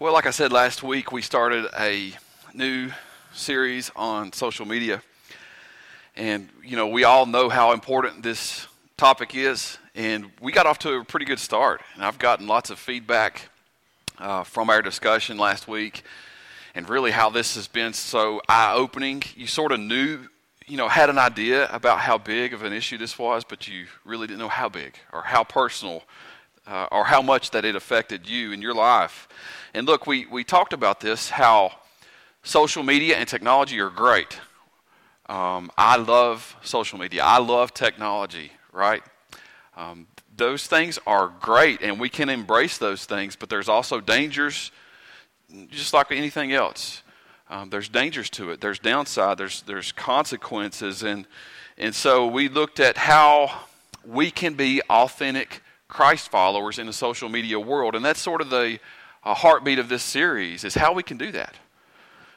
Well, like I said last week, we started a new series on social media. And, you know, we all know how important this topic is. And we got off to a pretty good start. And I've gotten lots of feedback uh, from our discussion last week and really how this has been so eye opening. You sort of knew, you know, had an idea about how big of an issue this was, but you really didn't know how big or how personal uh, or how much that it affected you in your life. And look, we, we talked about this how social media and technology are great. Um, I love social media, I love technology, right? Um, those things are great, and we can embrace those things, but there's also dangers, just like anything else. Um, there's dangers to it. There's downside. There's there's consequences, and and so we looked at how we can be authentic Christ followers in the social media world, and that's sort of the a heartbeat of this series is how we can do that.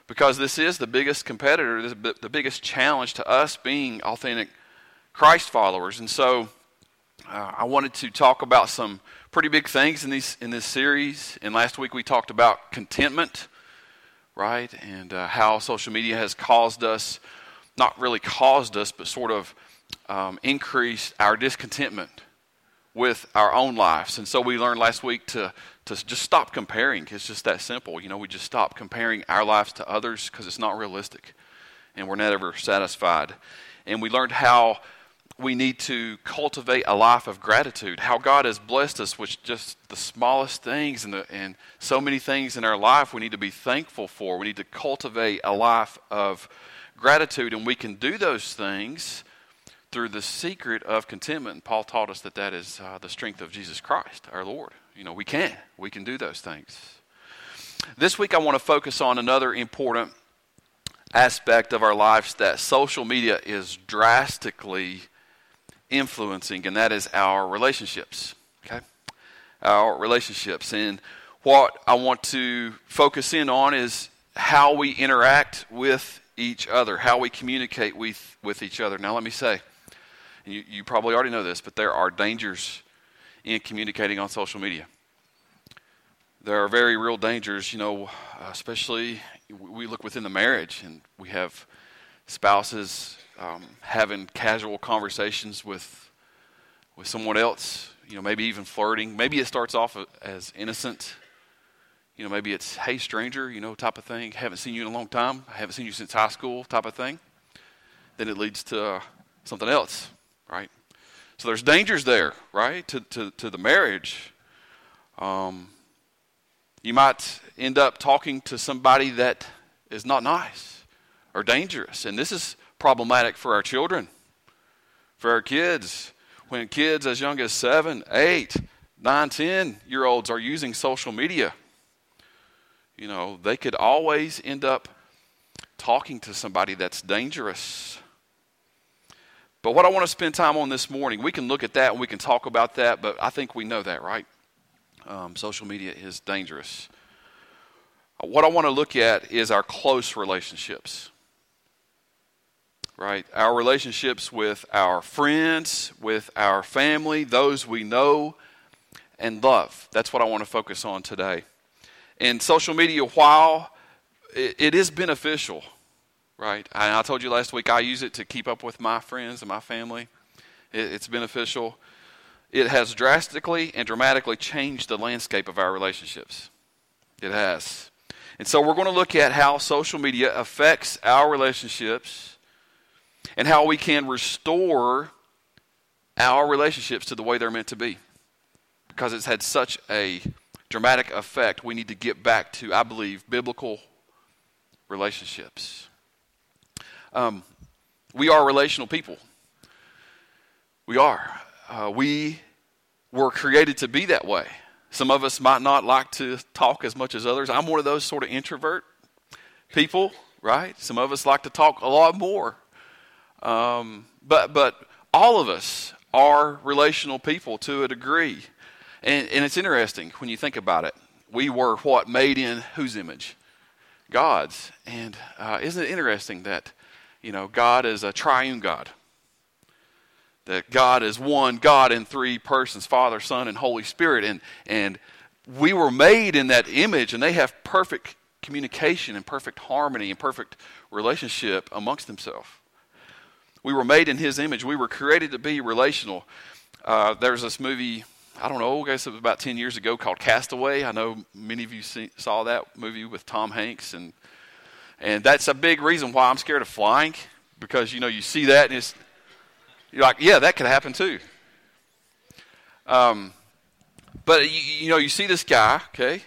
Because this is the biggest competitor, the biggest challenge to us being authentic Christ followers. And so uh, I wanted to talk about some pretty big things in, these, in this series. And last week we talked about contentment, right? And uh, how social media has caused us, not really caused us, but sort of um, increased our discontentment with our own lives. And so we learned last week to to just stop comparing. It's just that simple. You know, we just stop comparing our lives to others because it's not realistic and we're never satisfied. And we learned how we need to cultivate a life of gratitude, how God has blessed us with just the smallest things and, the, and so many things in our life we need to be thankful for. We need to cultivate a life of gratitude, and we can do those things through the secret of contentment. Paul taught us that that is uh, the strength of Jesus Christ, our Lord. You know, we can. We can do those things. This week, I want to focus on another important aspect of our lives that social media is drastically influencing, and that is our relationships. Okay? Our relationships. And what I want to focus in on is how we interact with each other, how we communicate with, with each other. Now, let me say, you, you probably already know this, but there are dangers in communicating on social media. There are very real dangers, you know, especially we look within the marriage and we have spouses um, having casual conversations with with someone else, you know, maybe even flirting. Maybe it starts off as innocent. You know, maybe it's, hey, stranger, you know, type of thing. Haven't seen you in a long time. I haven't seen you since high school, type of thing. Then it leads to uh, something else, right? So there's dangers there, right, to, to, to the marriage. Um, you might end up talking to somebody that is not nice or dangerous. And this is problematic for our children, for our kids. When kids as young as seven, eight, nine, ten year olds are using social media, you know, they could always end up talking to somebody that's dangerous but what I want to spend time on this morning, we can look at that and we can talk about that, but I think we know that, right? Um, social media is dangerous. What I want to look at is our close relationships, right? Our relationships with our friends, with our family, those we know and love. That's what I want to focus on today. And social media, while it, it is beneficial, right? And I told you last week I use it to keep up with my friends and my family. It, it's beneficial. It has drastically and dramatically changed the landscape of our relationships. It has. And so we're going to look at how social media affects our relationships and how we can restore our relationships to the way they're meant to be. Because it's had such a dramatic effect, we need to get back to, I believe, biblical relationships. Um, we are relational people. We are. Uh, we were created to be that way. Some of us might not like to talk as much as others. I'm one of those sort of introvert people, right? Some of us like to talk a lot more. Um, but, but all of us are relational people to a degree. And, and it's interesting when you think about it. We were what? Made in whose image? God's. And uh, isn't it interesting that you know, God is a triune God. That God is one God in three persons Father, Son, and Holy Spirit. And, and we were made in that image, and they have perfect communication and perfect harmony and perfect relationship amongst themselves. We were made in His image. We were created to be relational. Uh, there's this movie, I don't know, I guess it was about 10 years ago called Castaway. I know many of you see, saw that movie with Tom Hanks. And, and that's a big reason why I'm scared of flying because, you know, you see that and it's, you're like, yeah, that could happen too. Um, but, you, you know, you see this guy, okay,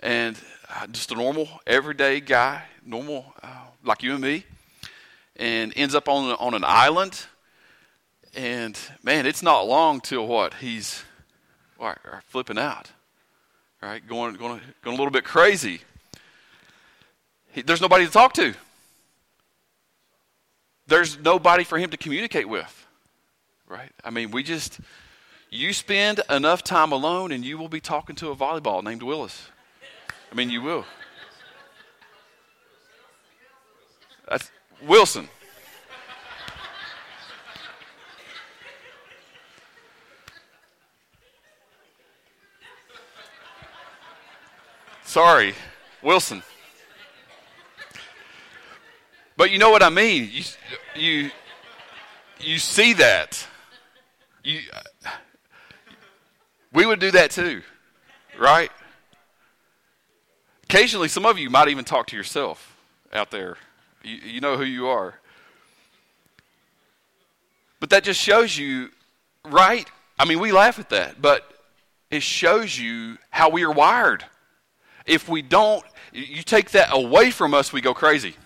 and uh, just a normal, everyday guy, normal, uh, like you and me, and ends up on, on an island. And man, it's not long till what? He's what, flipping out, right? Going, going, going a little bit crazy. He, there's nobody to talk to. There's nobody for him to communicate with, right? I mean, we just, you spend enough time alone and you will be talking to a volleyball named Willis. I mean, you will. That's Wilson. Sorry, Wilson. But you know what I mean. You you you see that. You we would do that too, right? Occasionally, some of you might even talk to yourself out there. You, you know who you are. But that just shows you, right? I mean, we laugh at that, but it shows you how we are wired. If we don't, you take that away from us, we go crazy.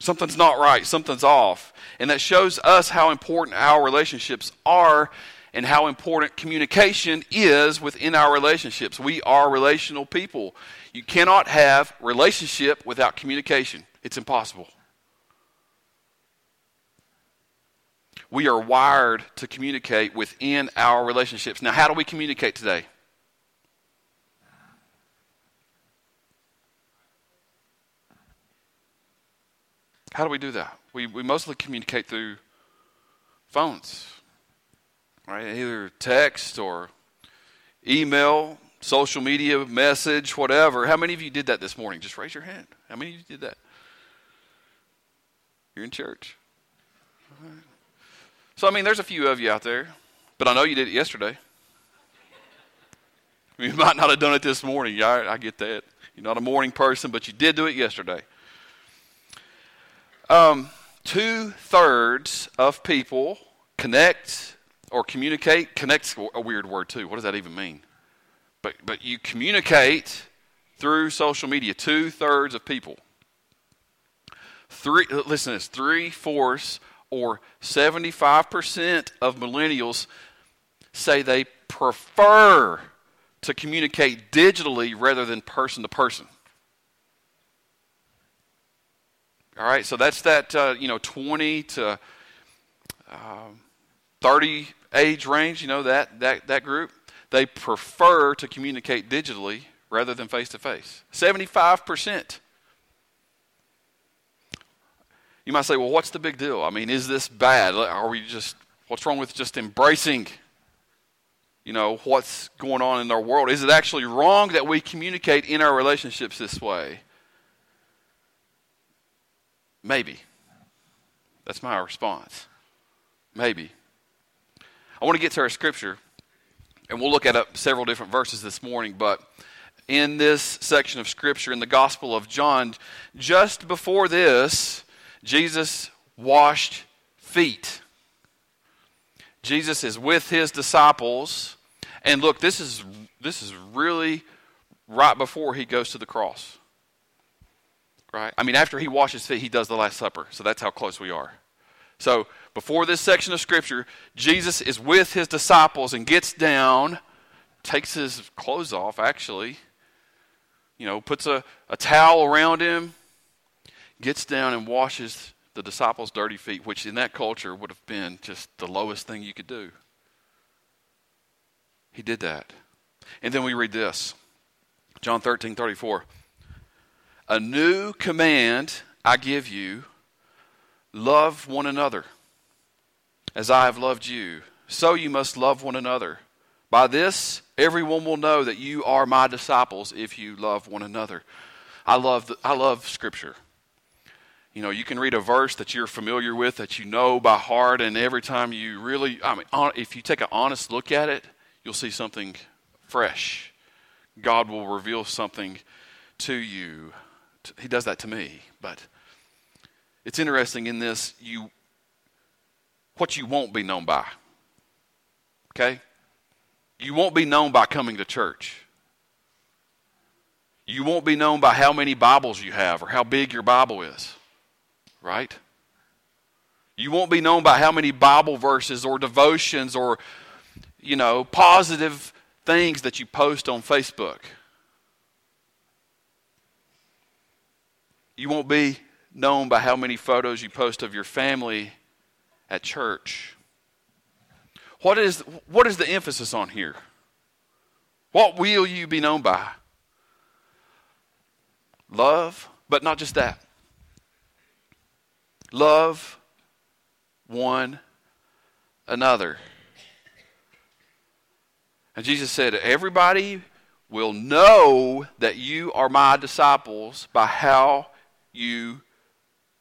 Something's not right, something's off. And that shows us how important our relationships are and how important communication is within our relationships. We are relational people. You cannot have relationship without communication. It's impossible. We are wired to communicate within our relationships. Now, how do we communicate today? How do we do that? We, we mostly communicate through phones right? Either text or email, social media, message, whatever. How many of you did that this morning? Just raise your hand. How many of you did that? You're in church. So, I mean, there's a few of you out there, but I know you did it yesterday. You might not have done it this morning. I, I get that. You're not a morning person, but you did do it yesterday. Um, Two thirds of people connect or communicate. Connect's a weird word too. What does that even mean? But but you communicate through social media. Two thirds of people. Three. Listen to this. Three fourths or seventy five percent of millennials say they prefer to communicate digitally rather than person to person. All right, so that's that uh, you know twenty to um, thirty age range, you know, that, that, that group, they prefer to communicate digitally rather than face to face. 75%. You might say, well, what's the big deal? I mean, is this bad? Are we just, what's wrong with just embracing, you know, what's going on in our world? Is it actually wrong that we communicate in our relationships this way? Maybe. That's my response. Maybe. I want to get to our scripture, and we'll look at uh, several different verses this morning, but in this section of scripture in the Gospel of John, just before this, Jesus washed feet. Jesus is with his disciples, and look, this is this is really right before he goes to the cross. Right? I mean, after he washes feet, he does the Last Supper. So that's how close we are. So before this section of Scripture, Jesus is with his disciples and gets down, takes his clothes off, actually, you know, puts a, a towel around him, gets down and washes the disciples' dirty feet, which in that culture would have been just the lowest thing you could do. He did that. And then we read this John 13 34. A new command I give you love one another. As I have loved you, so you must love one another. By this, everyone will know that you are my disciples if you love one another. I love, the, I love Scripture. You know, you can read a verse that you're familiar with, that you know by heart, and every time you really, I mean, if you take an honest look at it, you'll see something fresh. God will reveal something to you. He does that to me, but it's interesting in this you what you won't be known by. Okay? You won't be known by coming to church. You won't be known by how many Bibles you have or how big your Bible is. Right? You won't be known by how many Bible verses or devotions or, you know, positive things that you post on Facebook. You won't be known by how many photos you post of your family at church. What is, what is the emphasis on here? What will you be known by? Love, but not just that. Love one another. And Jesus said, Everybody will know that you are my disciples by how you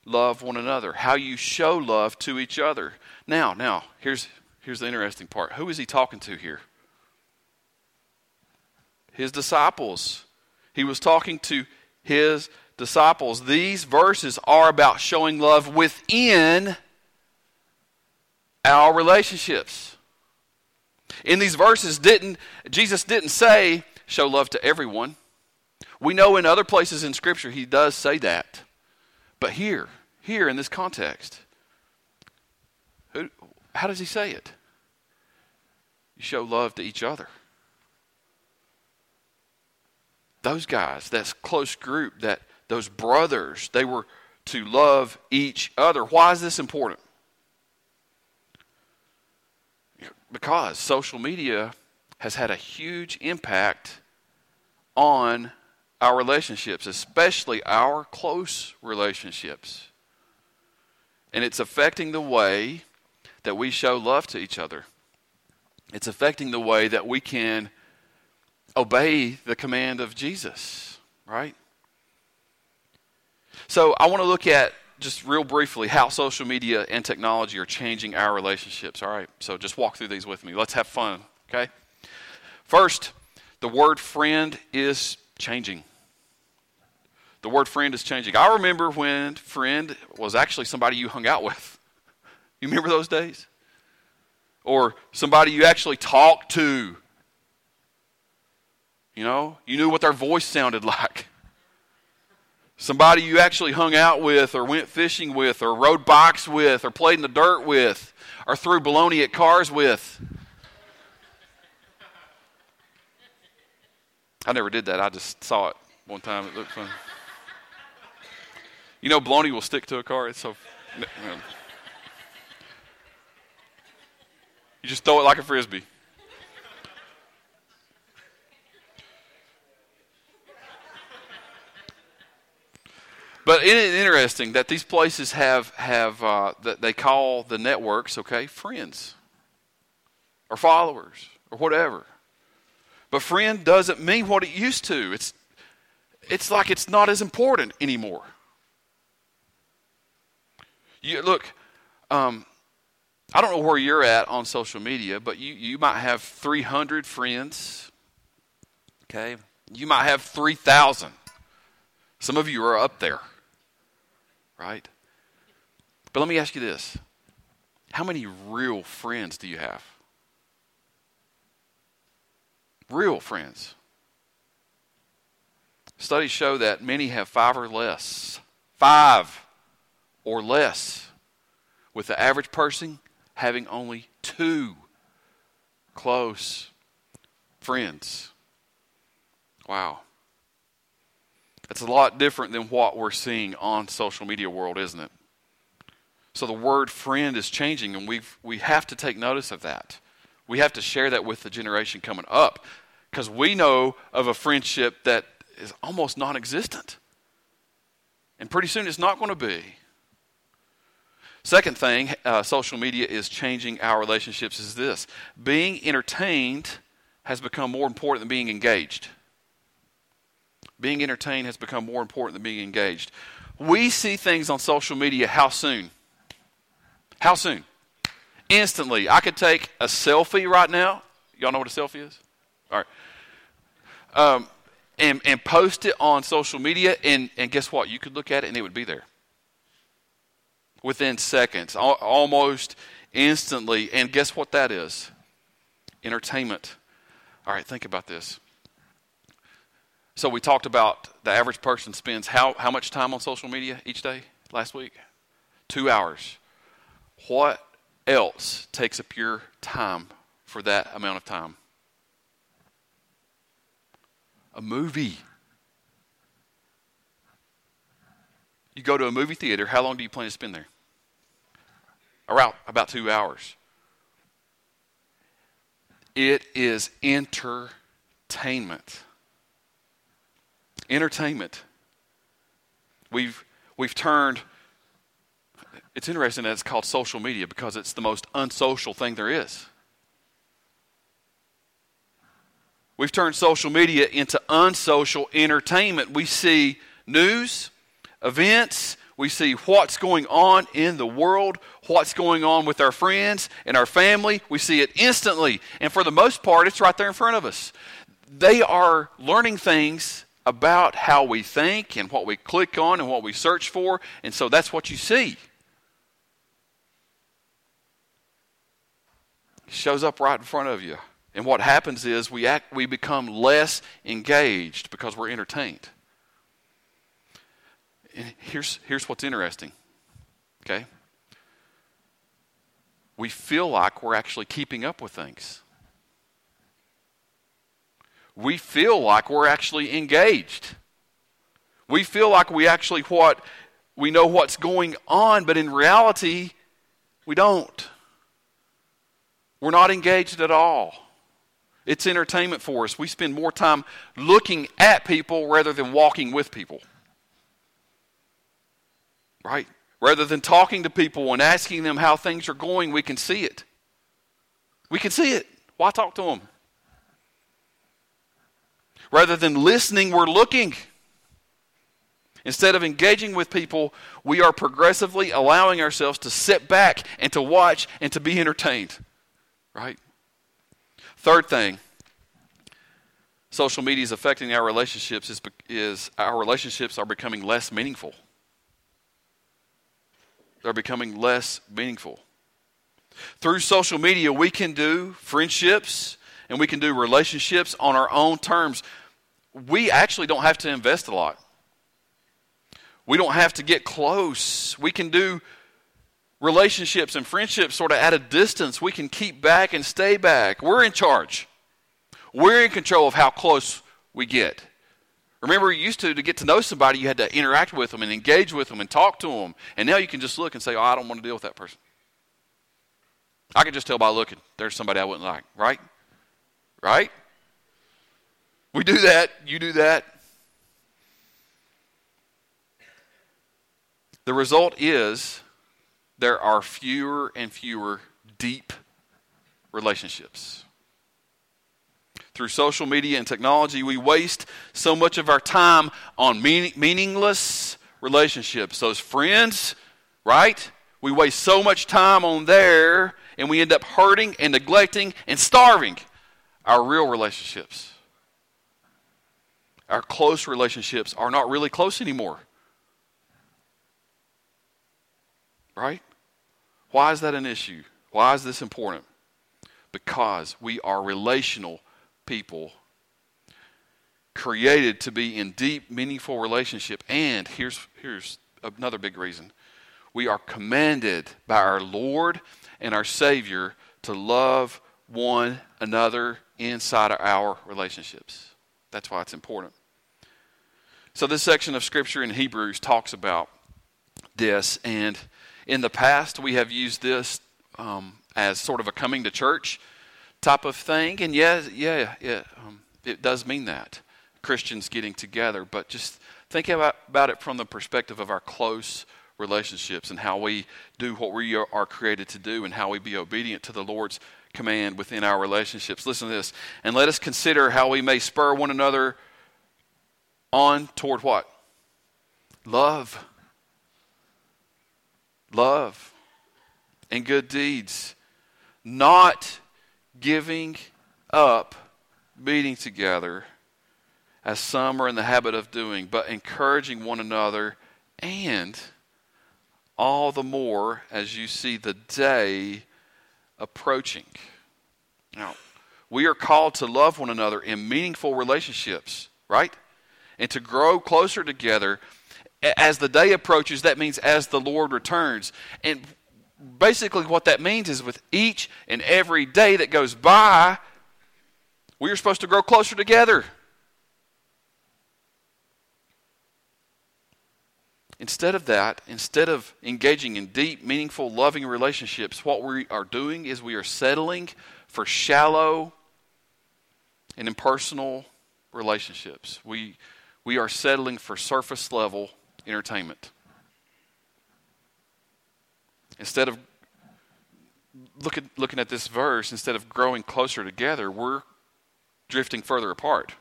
love one another, how you show love to each other. Now, now, here's, here's the interesting part. Who is he talking to here? His disciples. He was talking to his disciples. These verses are about showing love within our relationships. In these verses, didn't Jesus didn't say show love to everyone. We know in other places in Scripture he does say that. But here, here in this context, who, how does he say it? You show love to each other. Those guys, that close group, that those brothers, they were to love each other. Why is this important? Because social media has had a huge impact on our relationships, especially our close relationships. And it's affecting the way that we show love to each other. It's affecting the way that we can obey the command of Jesus, right? So I want to look at just real briefly how social media and technology are changing our relationships. All right, so just walk through these with me. Let's have fun, okay? First, the word friend is changing. The word friend is changing. I remember when friend was actually somebody you hung out with. You remember those days? Or somebody you actually talked to. You know, you knew what their voice sounded like. Somebody you actually hung out with, or went fishing with, or rode bikes with, or played in the dirt with, or threw baloney at cars with. I never did that. I just saw it one time. It looked fun. You know, baloney will stick to a car. It's so. You, know. you just throw it like a frisbee. But isn't it interesting that these places have have uh, that they call the networks, okay, friends or followers or whatever. But friend doesn't mean what it used to. It's it's like it's not as important anymore. You look, um, I don't know where you're at on social media, but you you might have 300 friends. Okay, you might have 3,000. Some of you are up there, right? But let me ask you this: How many real friends do you have? Real friends. Studies show that many have five or less. Five or less, with the average person having only two close friends. Wow. That's a lot different than what we're seeing on social media world, isn't it? So the word friend is changing and we we have to take notice of that. We have to share that with the generation coming up because we know of a friendship that is almost non-existent. And pretty soon it's not going to be. Second thing, uh, social media is changing our relationships is this being entertained has become more important than being engaged. Being entertained has become more important than being engaged. We see things on social media how soon? How soon? Instantly. I could take a selfie right now. Y'all know what a selfie is? All right. Um, and, and post it on social media, and, and guess what? You could look at it and it would be there within seconds, almost instantly. And guess what that is? Entertainment. All right, think about this. So we talked about the average person spends how, how much time on social media each day last week? Two hours. What else takes up your time for that amount of time? A movie. You go to a movie theater, how long do you plan to spend there? Around about two hours. It is entertainment. Entertainment. We've, we've turned, it's interesting that it's called social media because it's the most unsocial thing there is. We've turned social media into unsocial entertainment. We see news, events, we see what's going on in the world, what's going on with our friends and our family. We see it instantly. And for the most part, it's right there in front of us. They are learning things about how we think and what we click on and what we search for. And so that's what you see. It shows up right in front of you. And what happens is we, act, we become less engaged because we're entertained. And here's, here's what's interesting, okay? We feel like we're actually keeping up with things. We feel like we're actually engaged. We feel like we actually what we know what's going on, but in reality, we don't. We're not engaged at all. It's entertainment for us. We spend more time looking at people rather than walking with people. Right? Rather than talking to people and asking them how things are going, we can see it. We can see it. Why talk to them? Rather than listening, we're looking. Instead of engaging with people, we are progressively allowing ourselves to sit back and to watch and to be entertained. Right? Third thing, social media is affecting our relationships is, is our relationships are becoming less meaningful. They're becoming less meaningful. Through social media, we can do friendships and we can do relationships on our own terms. We actually don't have to invest a lot. We don't have to get close. We can do relationships and friendships sort of at a distance. We can keep back and stay back. We're in charge. We're in control of how close we get. Remember, you used to, to get to know somebody, you had to interact with them and engage with them and talk to them. And now you can just look and say, oh, I don't want to deal with that person. I can just tell by looking, there's somebody I wouldn't like, right? Right? We do that. You do that. The result is there are fewer and fewer deep relationships. Through social media and technology, we waste so much of our time on meaning, meaningless relationships. Those friends, right? We waste so much time on there, and we end up hurting and neglecting and starving our real relationships. Our close relationships are not really close anymore. Right? Why is that an issue? Why is this important? Because we are relational people created to be in deep, meaningful relationship. And here's, here's another big reason we are commanded by our Lord and our Savior to love one another inside of our relationships. That's why it's important. So, this section of Scripture in Hebrews talks about this, and in the past, we have used this um, as sort of a coming to church type of thing. And yeah, yeah, yeah um, it does mean that. Christians getting together. But just think about, about it from the perspective of our close relationships and how we do what we are created to do and how we be obedient to the Lord's command within our relationships. Listen to this. And let us consider how we may spur one another on toward what? Love. Love and good deeds. Not giving up meeting together as some are in the habit of doing, but encouraging one another and all the more as you see the day approaching. Now, we are called to love one another in meaningful relationships, right? And to grow closer together as the day approaches, that means as the Lord returns. And basically, what that means is with each and every day that goes by, we are supposed to grow closer together. Instead of that, instead of engaging in deep, meaningful, loving relationships, what we are doing is we are settling for shallow and impersonal relationships. We, we are settling for surface level entertainment. Instead of look at, looking at this verse, instead of growing closer together, we're drifting further apart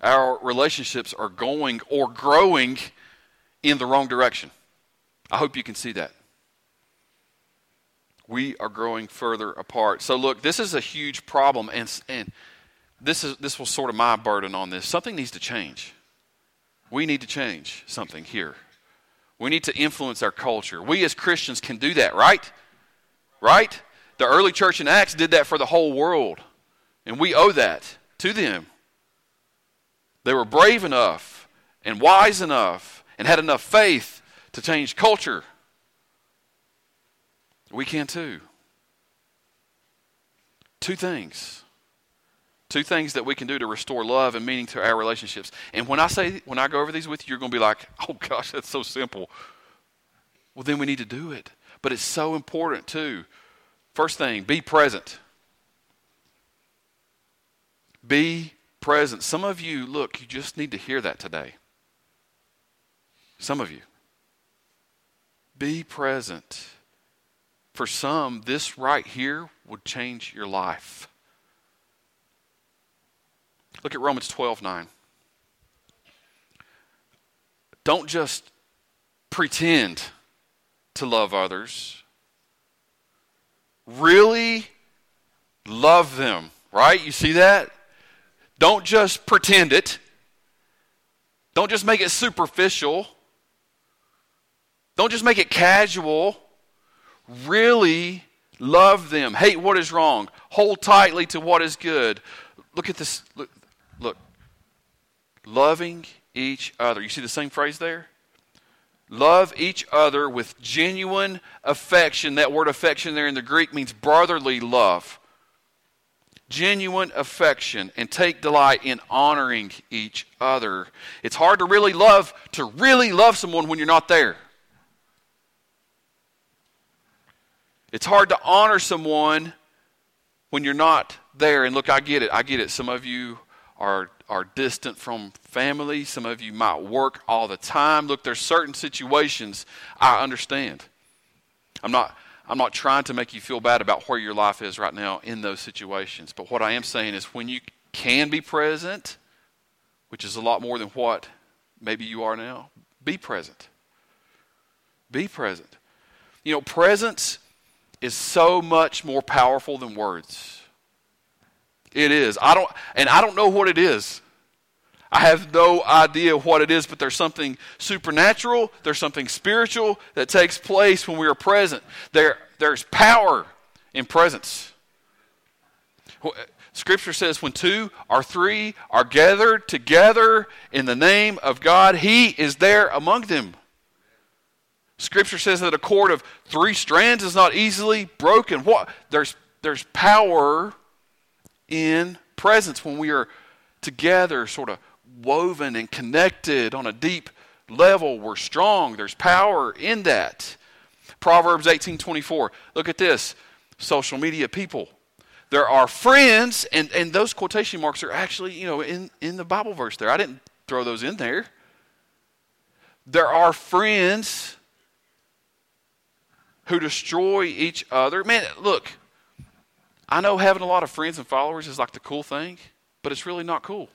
our relationships are going or growing in the wrong direction. I hope you can see that. We are growing further apart. So look, this is a huge problem and and this is this was sort of my burden on this. Something needs to change. We need to change something here. We need to influence our culture. We as Christians can do that, right? Right? The early church in Acts did that for the whole world. And we owe that to them. They were brave enough and wise enough and had enough faith to change culture. We can too. Two things. Two things that we can do to restore love and meaning to our relationships. And when I say when I go over these with you, you're going to be like, "Oh gosh, that's so simple." Well, then we need to do it. But it's so important too. First thing, be present. Be present. Some of you, look, you just need to hear that today. Some of you. Be present. For some, this right here would change your life. Look at Romans 12 9. Don't just pretend to love others, really love them, right? You see that? Don't just pretend it. Don't just make it superficial. Don't just make it casual. Really love them. Hate what is wrong. Hold tightly to what is good. Look at this. Look, look. Loving each other. You see the same phrase there? Love each other with genuine affection. That word affection there in the Greek means brotherly love genuine affection and take delight in honoring each other. It's hard to really love, to really love someone when you're not there. It's hard to honor someone when you're not there. And look, I get it. I get it. Some of you are, are distant from family. Some of you might work all the time. Look, there's certain situations I understand. I'm not I'm not trying to make you feel bad about where your life is right now in those situations. But what I am saying is when you can be present, which is a lot more than what maybe you are now, be present. Be present. You know, presence is so much more powerful than words. It is. I don't and I don't know what it is. I have no idea what it is, but there's something supernatural, there's something spiritual that takes place when we are present. There, there's power in presence. Scripture says, when two or three are gathered together in the name of God, He is there among them. Scripture says that a cord of three strands is not easily broken. What? There's, there's power in presence when we are together, sort of woven and connected on a deep level. We're strong. There's power in that. Proverbs 18:24. Look at this. Social media people. There are friends, and, and those quotation marks are actually, you know, in, in the Bible verse there. I didn't throw those in there. There are friends who destroy each other. Man, look, I know having a lot of friends and followers is like the cool thing, but it's really not cool.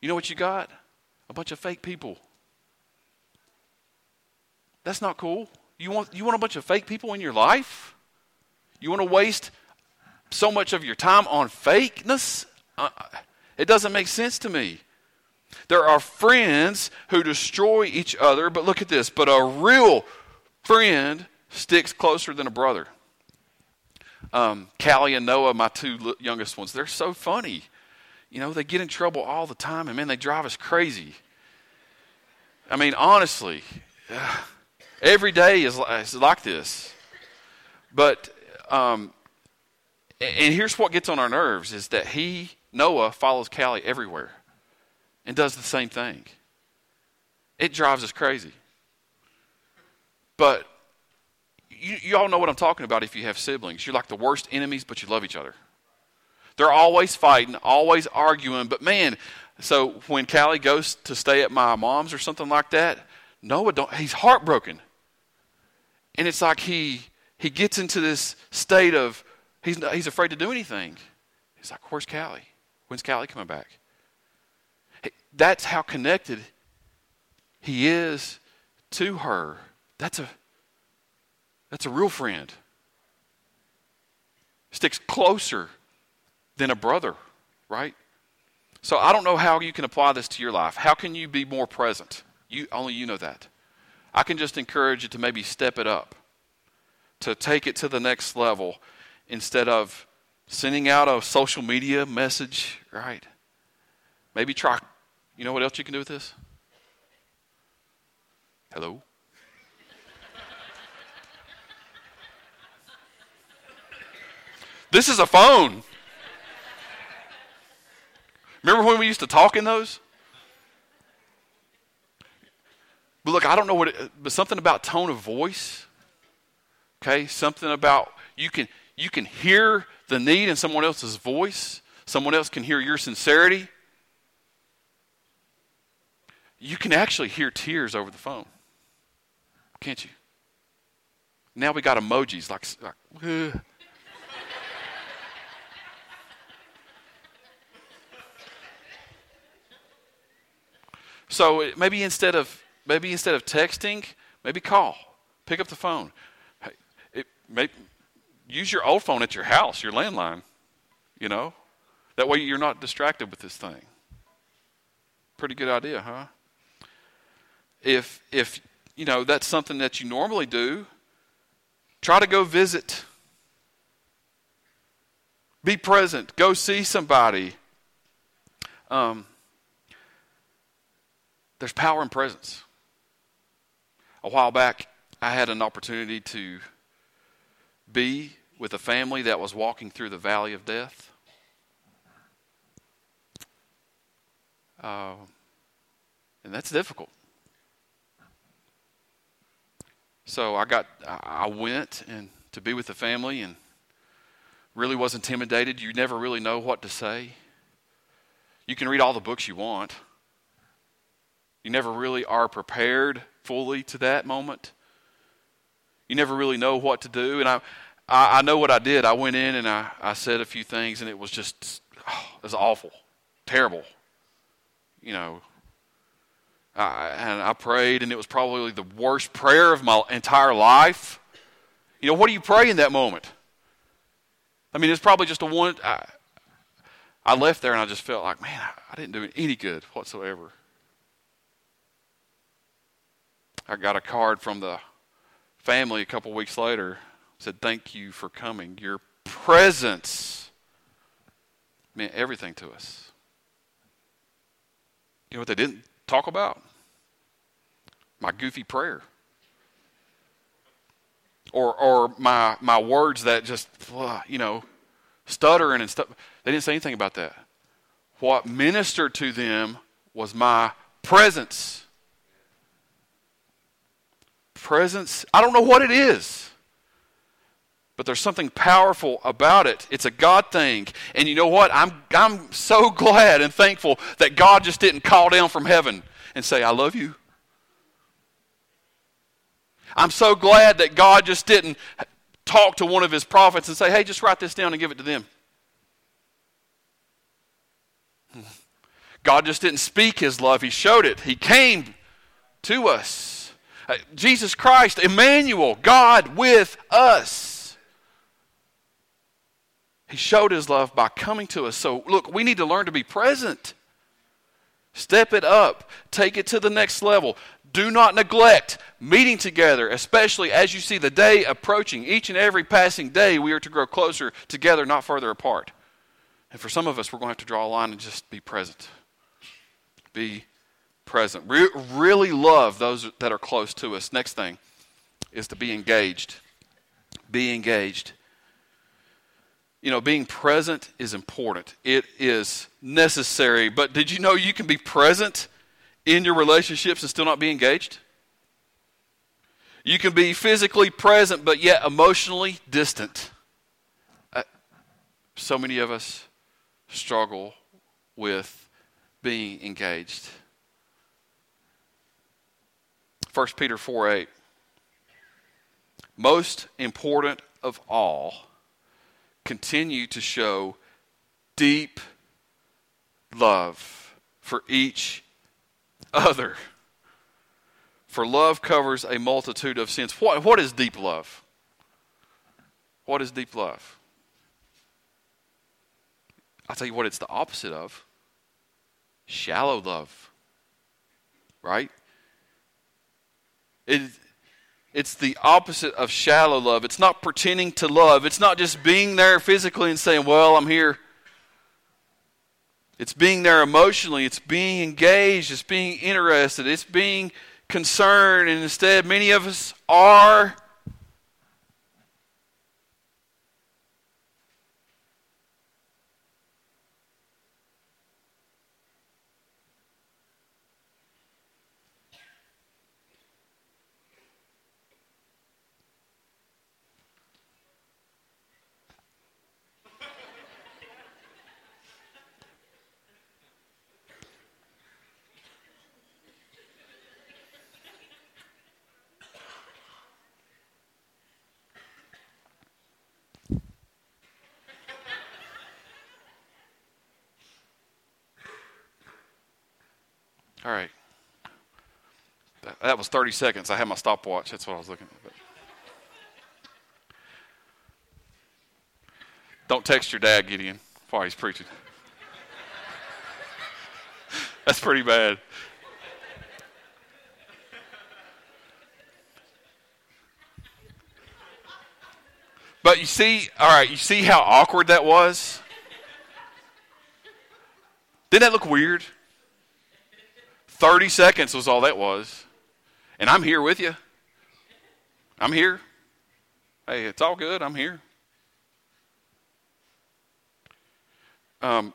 You know what you got? A bunch of fake people. That's not cool. You want, you want a bunch of fake people in your life? You want to waste so much of your time on fakeness? Uh, it doesn't make sense to me. There are friends who destroy each other, but look at this. But a real friend sticks closer than a brother. Um, Callie and Noah, my two youngest ones, they're so funny. You know, they get in trouble all the time, and man, they drive us crazy. I mean, honestly, every day is, like this. But, um, and here's what gets on our nerves is that he, Noah, follows Callie everywhere and does the same thing. It drives us crazy. But you, you all know what I'm talking about if you have siblings. You're like the worst enemies, but you love each other. They're always fighting, always arguing. But man, so when Callie goes to stay at my mom's or something like that, Noah don't he's heartbroken. And it's like he he gets into this state of he's he's afraid to do anything. He's like, Where's Callie? When's Callie coming back? That's how connected he is to her. That's a that's a real friend. Sticks closer than a brother, right? So I don't know how you can apply this to your life. How can you be more present? You only you know that. I can just encourage you to maybe step it up, to take it to the next level instead of sending out a social media message, right? Maybe try you know what else you can do with this? Hello? This is a phone. Remember when we used to talk in those? But look, I don't know what, it, but something about tone of voice. Okay, something about you can you can hear the need in someone else's voice. Someone else can hear your sincerity you can actually hear tears over the phone, can't you? Now we got emojis like, like so maybe instead of maybe instead of texting, maybe call, pick up the phone. It, use your old phone at your house, your landline. You know, that way you're not distracted with this thing. Pretty good idea, huh? if if you know that's something that you normally do, try to go visit. Be present. Go see somebody. Um, there's power in presence. A while back, I had an opportunity to be with a family that was walking through the valley of death. Uh, and that's difficult. So I got, I went and to be with the family and really was intimidated. You never really know what to say. You can read all the books you want. You never really are prepared fully to that moment. You never really know what to do. And I, I, I know what I did. I went in and I, I said a few things, and it was just, oh, it was awful, terrible. You know, I, and I prayed, and it was probably the worst prayer of my entire life. You know, what do you pray in that moment? I mean, it's probably just a one. I, I left there and I just felt like, man, I didn't do any good whatsoever. I got a card from the family a couple weeks later. Said, "Thank you for coming. Your presence meant everything to us." You know what they didn't talk about? My goofy prayer. Or, or my, my words that just, uh, you know, stuttering and stuff. They didn't say anything about that. What ministered to them was my presence. Presence, I don't know what it is, but there's something powerful about it. It's a God thing. And you know what? I'm, I'm so glad and thankful that God just didn't call down from heaven and say, I love you. I'm so glad that God just didn't talk to one of his prophets and say, hey, just write this down and give it to them. God just didn't speak his love, he showed it. He came to us. Uh, Jesus Christ, Emmanuel, God with us. He showed his love by coming to us. So, look, we need to learn to be present. Step it up, take it to the next level. Do not neglect meeting together, especially as you see the day approaching. Each and every passing day, we are to grow closer together, not further apart. And for some of us, we're going to have to draw a line and just be present. Be present. Re- really love those that are close to us. Next thing is to be engaged. Be engaged. You know, being present is important, it is necessary. But did you know you can be present in your relationships and still not be engaged? You can be physically present, but yet emotionally distant. Uh, so many of us struggle with being engaged. 1 Peter 4 8. Most important of all, continue to show deep love for each other. For love covers a multitude of sins. What, what is deep love? What is deep love? I'll tell you what it's the opposite of shallow love. Right? It, it's the opposite of shallow love. It's not pretending to love. It's not just being there physically and saying, Well, I'm here. It's being there emotionally. It's being engaged. It's being interested. It's being concerned. And instead, many of us are All right. That, that was 30 seconds. I had my stopwatch. That's what I was looking at. Don't text your dad, Gideon, while he's preaching. That's pretty bad. But you see, all right, you see how awkward that was? Didn't that look weird? 30 seconds was all that was. And I'm here with you. I'm here. Hey, it's all good. I'm here. Um,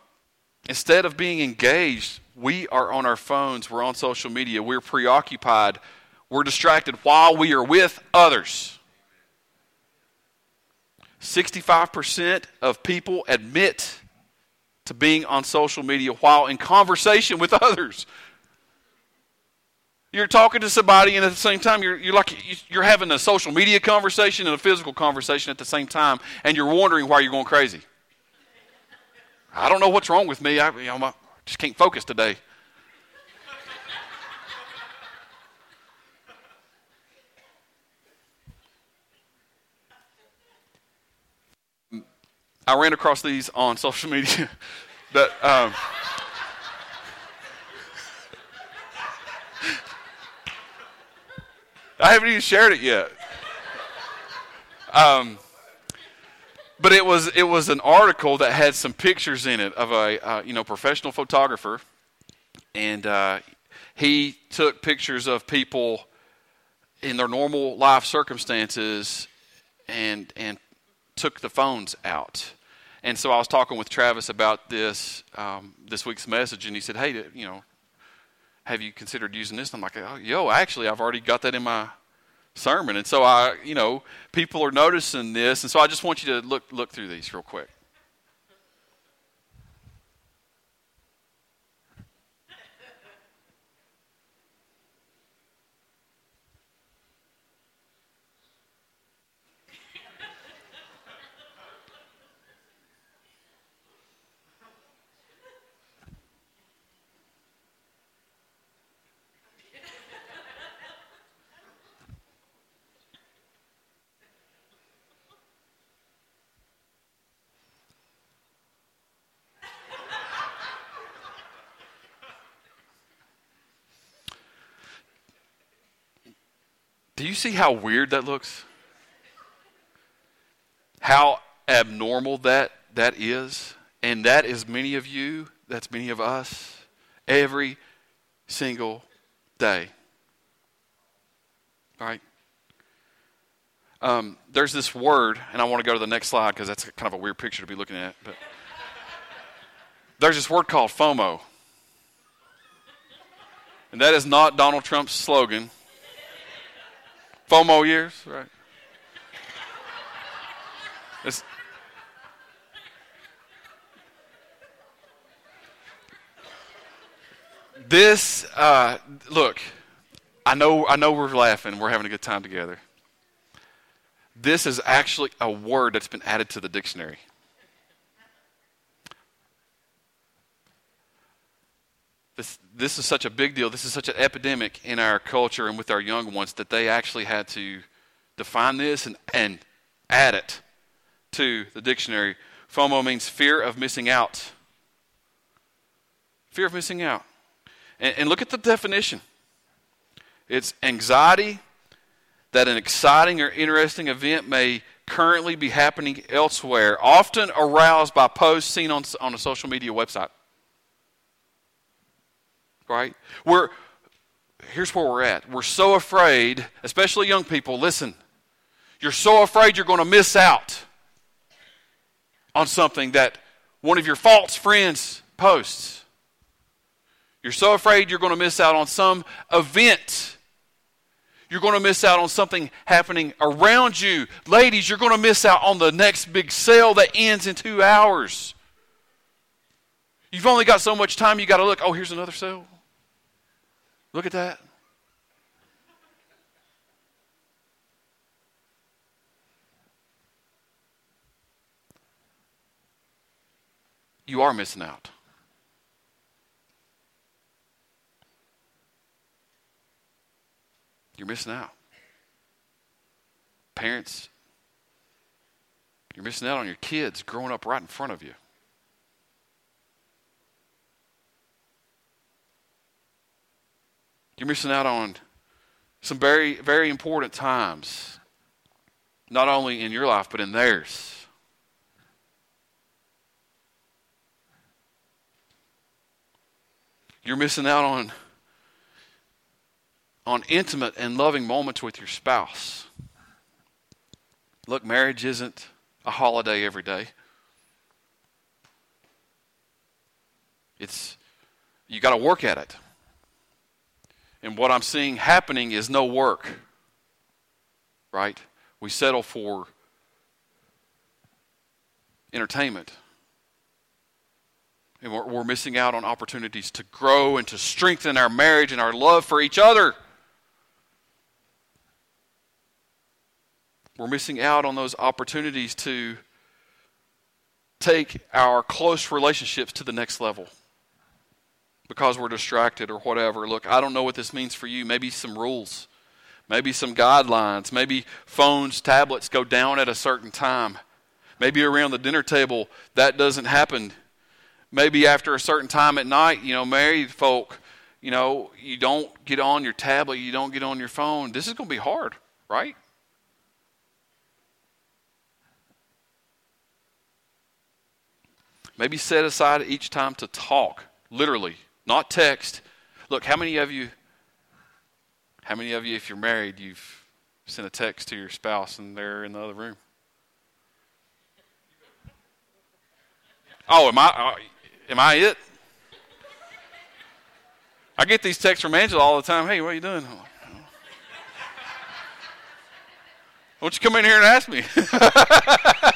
instead of being engaged, we are on our phones, we're on social media, we're preoccupied, we're distracted while we are with others. 65% of people admit to being on social media while in conversation with others. You're talking to somebody, and at the same time, you're, you're like you're having a social media conversation and a physical conversation at the same time, and you're wondering why you're going crazy. I don't know what's wrong with me. I, you know, just can't focus today. I ran across these on social media that. Um, I haven't even shared it yet. Um, but it was it was an article that had some pictures in it of a uh, you know professional photographer, and uh, he took pictures of people in their normal life circumstances, and and took the phones out. And so I was talking with Travis about this um, this week's message, and he said, "Hey, you know, have you considered using this? And I'm like, oh, yo, actually, I've already got that in my sermon. And so I, you know, people are noticing this. And so I just want you to look, look through these real quick. See how weird that looks? How abnormal that that is? And that is many of you, that's many of us, every single day. All right? Um, there's this word, and I want to go to the next slide because that's kind of a weird picture to be looking at. But there's this word called FOMO. And that is not Donald Trump's slogan. FOMO years, right? It's, this uh, look, I know I know we're laughing, we're having a good time together. This is actually a word that's been added to the dictionary. This, this is such a big deal. This is such an epidemic in our culture and with our young ones that they actually had to define this and, and add it to the dictionary. FOMO means fear of missing out. Fear of missing out. And, and look at the definition it's anxiety that an exciting or interesting event may currently be happening elsewhere, often aroused by posts seen on, on a social media website. Right? We're, here's where we're at. We're so afraid, especially young people, listen, you're so afraid you're going to miss out on something that one of your false friends posts. You're so afraid you're going to miss out on some event. You're going to miss out on something happening around you. Ladies, you're going to miss out on the next big sale that ends in two hours. You've only got so much time, you got to look. Oh, here's another sale. Look at that. You are missing out. You're missing out. Parents, you're missing out on your kids growing up right in front of you. You're missing out on some very, very important times, not only in your life, but in theirs. You're missing out on on intimate and loving moments with your spouse. Look, marriage isn't a holiday every day. It's you got to work at it. And what I'm seeing happening is no work. Right? We settle for entertainment. And we're, we're missing out on opportunities to grow and to strengthen our marriage and our love for each other. We're missing out on those opportunities to take our close relationships to the next level because we're distracted or whatever. Look, I don't know what this means for you. Maybe some rules, maybe some guidelines, maybe phones, tablets go down at a certain time. Maybe around the dinner table that doesn't happen. Maybe after a certain time at night, you know, married folk, you know, you don't get on your tablet, you don't get on your phone. This is going to be hard, right? Maybe set aside each time to talk, literally, not text. Look, how many of you, how many of you, if you're married, you've sent a text to your spouse and they're in the other room? Oh, am I, uh, am I it? I get these texts from Angela all the time. Hey, what are you doing? Why don't you come in here and ask me?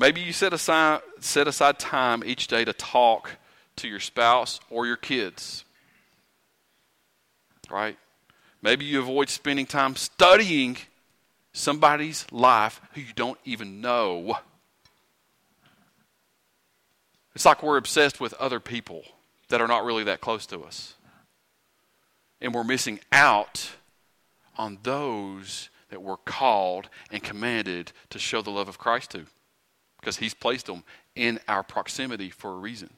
Maybe you set aside, set aside time each day to talk to your spouse or your kids. Right? Maybe you avoid spending time studying somebody's life who you don't even know. It's like we're obsessed with other people that are not really that close to us. And we're missing out on those that we're called and commanded to show the love of Christ to. Because He's placed them in our proximity for a reason.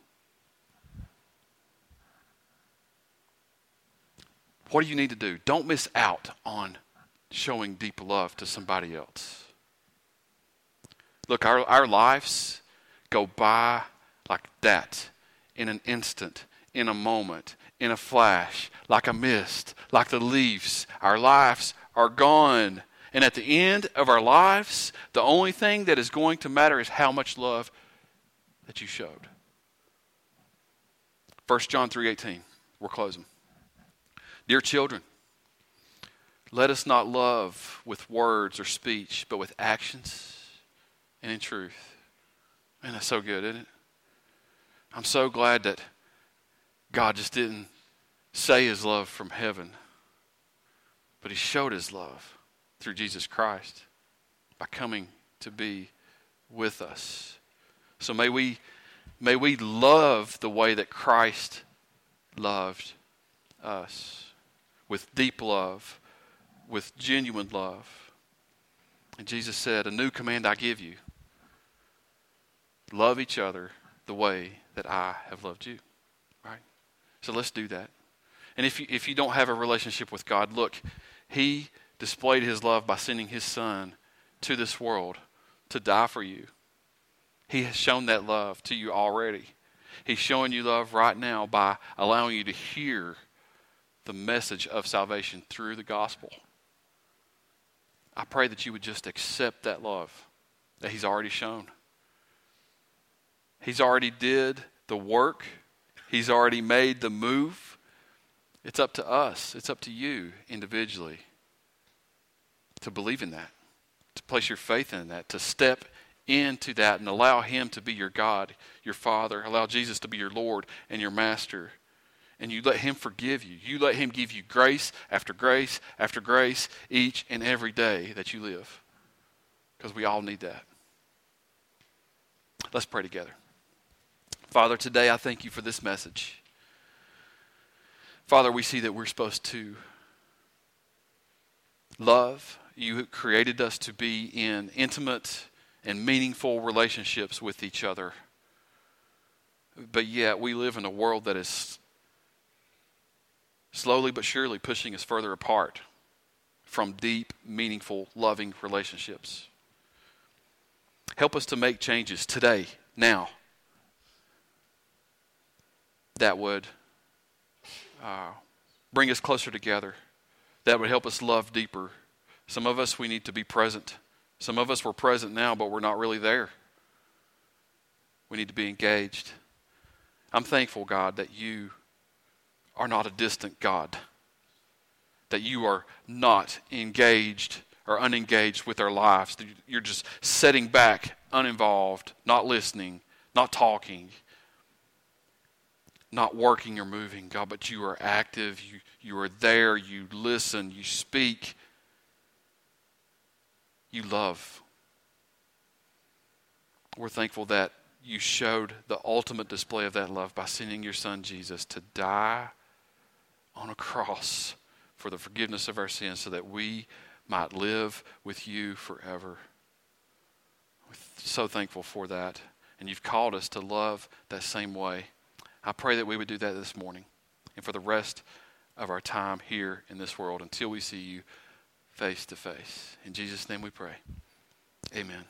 What do you need to do? Don't miss out on showing deep love to somebody else. Look, our, our lives go by like that in an instant, in a moment, in a flash, like a mist, like the leaves. Our lives are gone. And at the end of our lives, the only thing that is going to matter is how much love that you showed. 1 John 3:18. We're closing. Dear children, let us not love with words or speech, but with actions and in truth. Man, that's so good, isn't it? I'm so glad that God just didn't say his love from heaven, but he showed his love through Jesus Christ by coming to be with us. So may we may we love the way that Christ loved us with deep love, with genuine love. And Jesus said, "A new command I give you: love each other the way that I have loved you." Right? So let's do that. And if you, if you don't have a relationship with God, look, He displayed His love by sending His Son to this world to die for you. He has shown that love to you already. He's showing you love right now by allowing you to hear the message of salvation through the gospel. I pray that you would just accept that love that He's already shown. He's already did the work. He's already made the move. It's up to us, it's up to you individually to believe in that, to place your faith in that, to step into that and allow Him to be your God, your Father. Allow Jesus to be your Lord and your Master. And you let Him forgive you. You let Him give you grace after grace after grace each and every day that you live. Because we all need that. Let's pray together. Father, today I thank you for this message. Father, we see that we're supposed to love. You created us to be in intimate and meaningful relationships with each other. But yet, we live in a world that is slowly but surely pushing us further apart from deep, meaningful, loving relationships. Help us to make changes today, now, that would uh, bring us closer together, that would help us love deeper. Some of us, we need to be present. Some of us, we're present now, but we're not really there. We need to be engaged. I'm thankful, God, that you are not a distant God, that you are not engaged or unengaged with our lives, you're just sitting back, uninvolved, not listening, not talking not working or moving, God, but you are active. You, you are there. You listen. You speak. You love. We're thankful that you showed the ultimate display of that love by sending your son Jesus to die on a cross for the forgiveness of our sins so that we might live with you forever. We're so thankful for that. And you've called us to love that same way. I pray that we would do that this morning and for the rest of our time here in this world until we see you face to face. In Jesus' name we pray. Amen.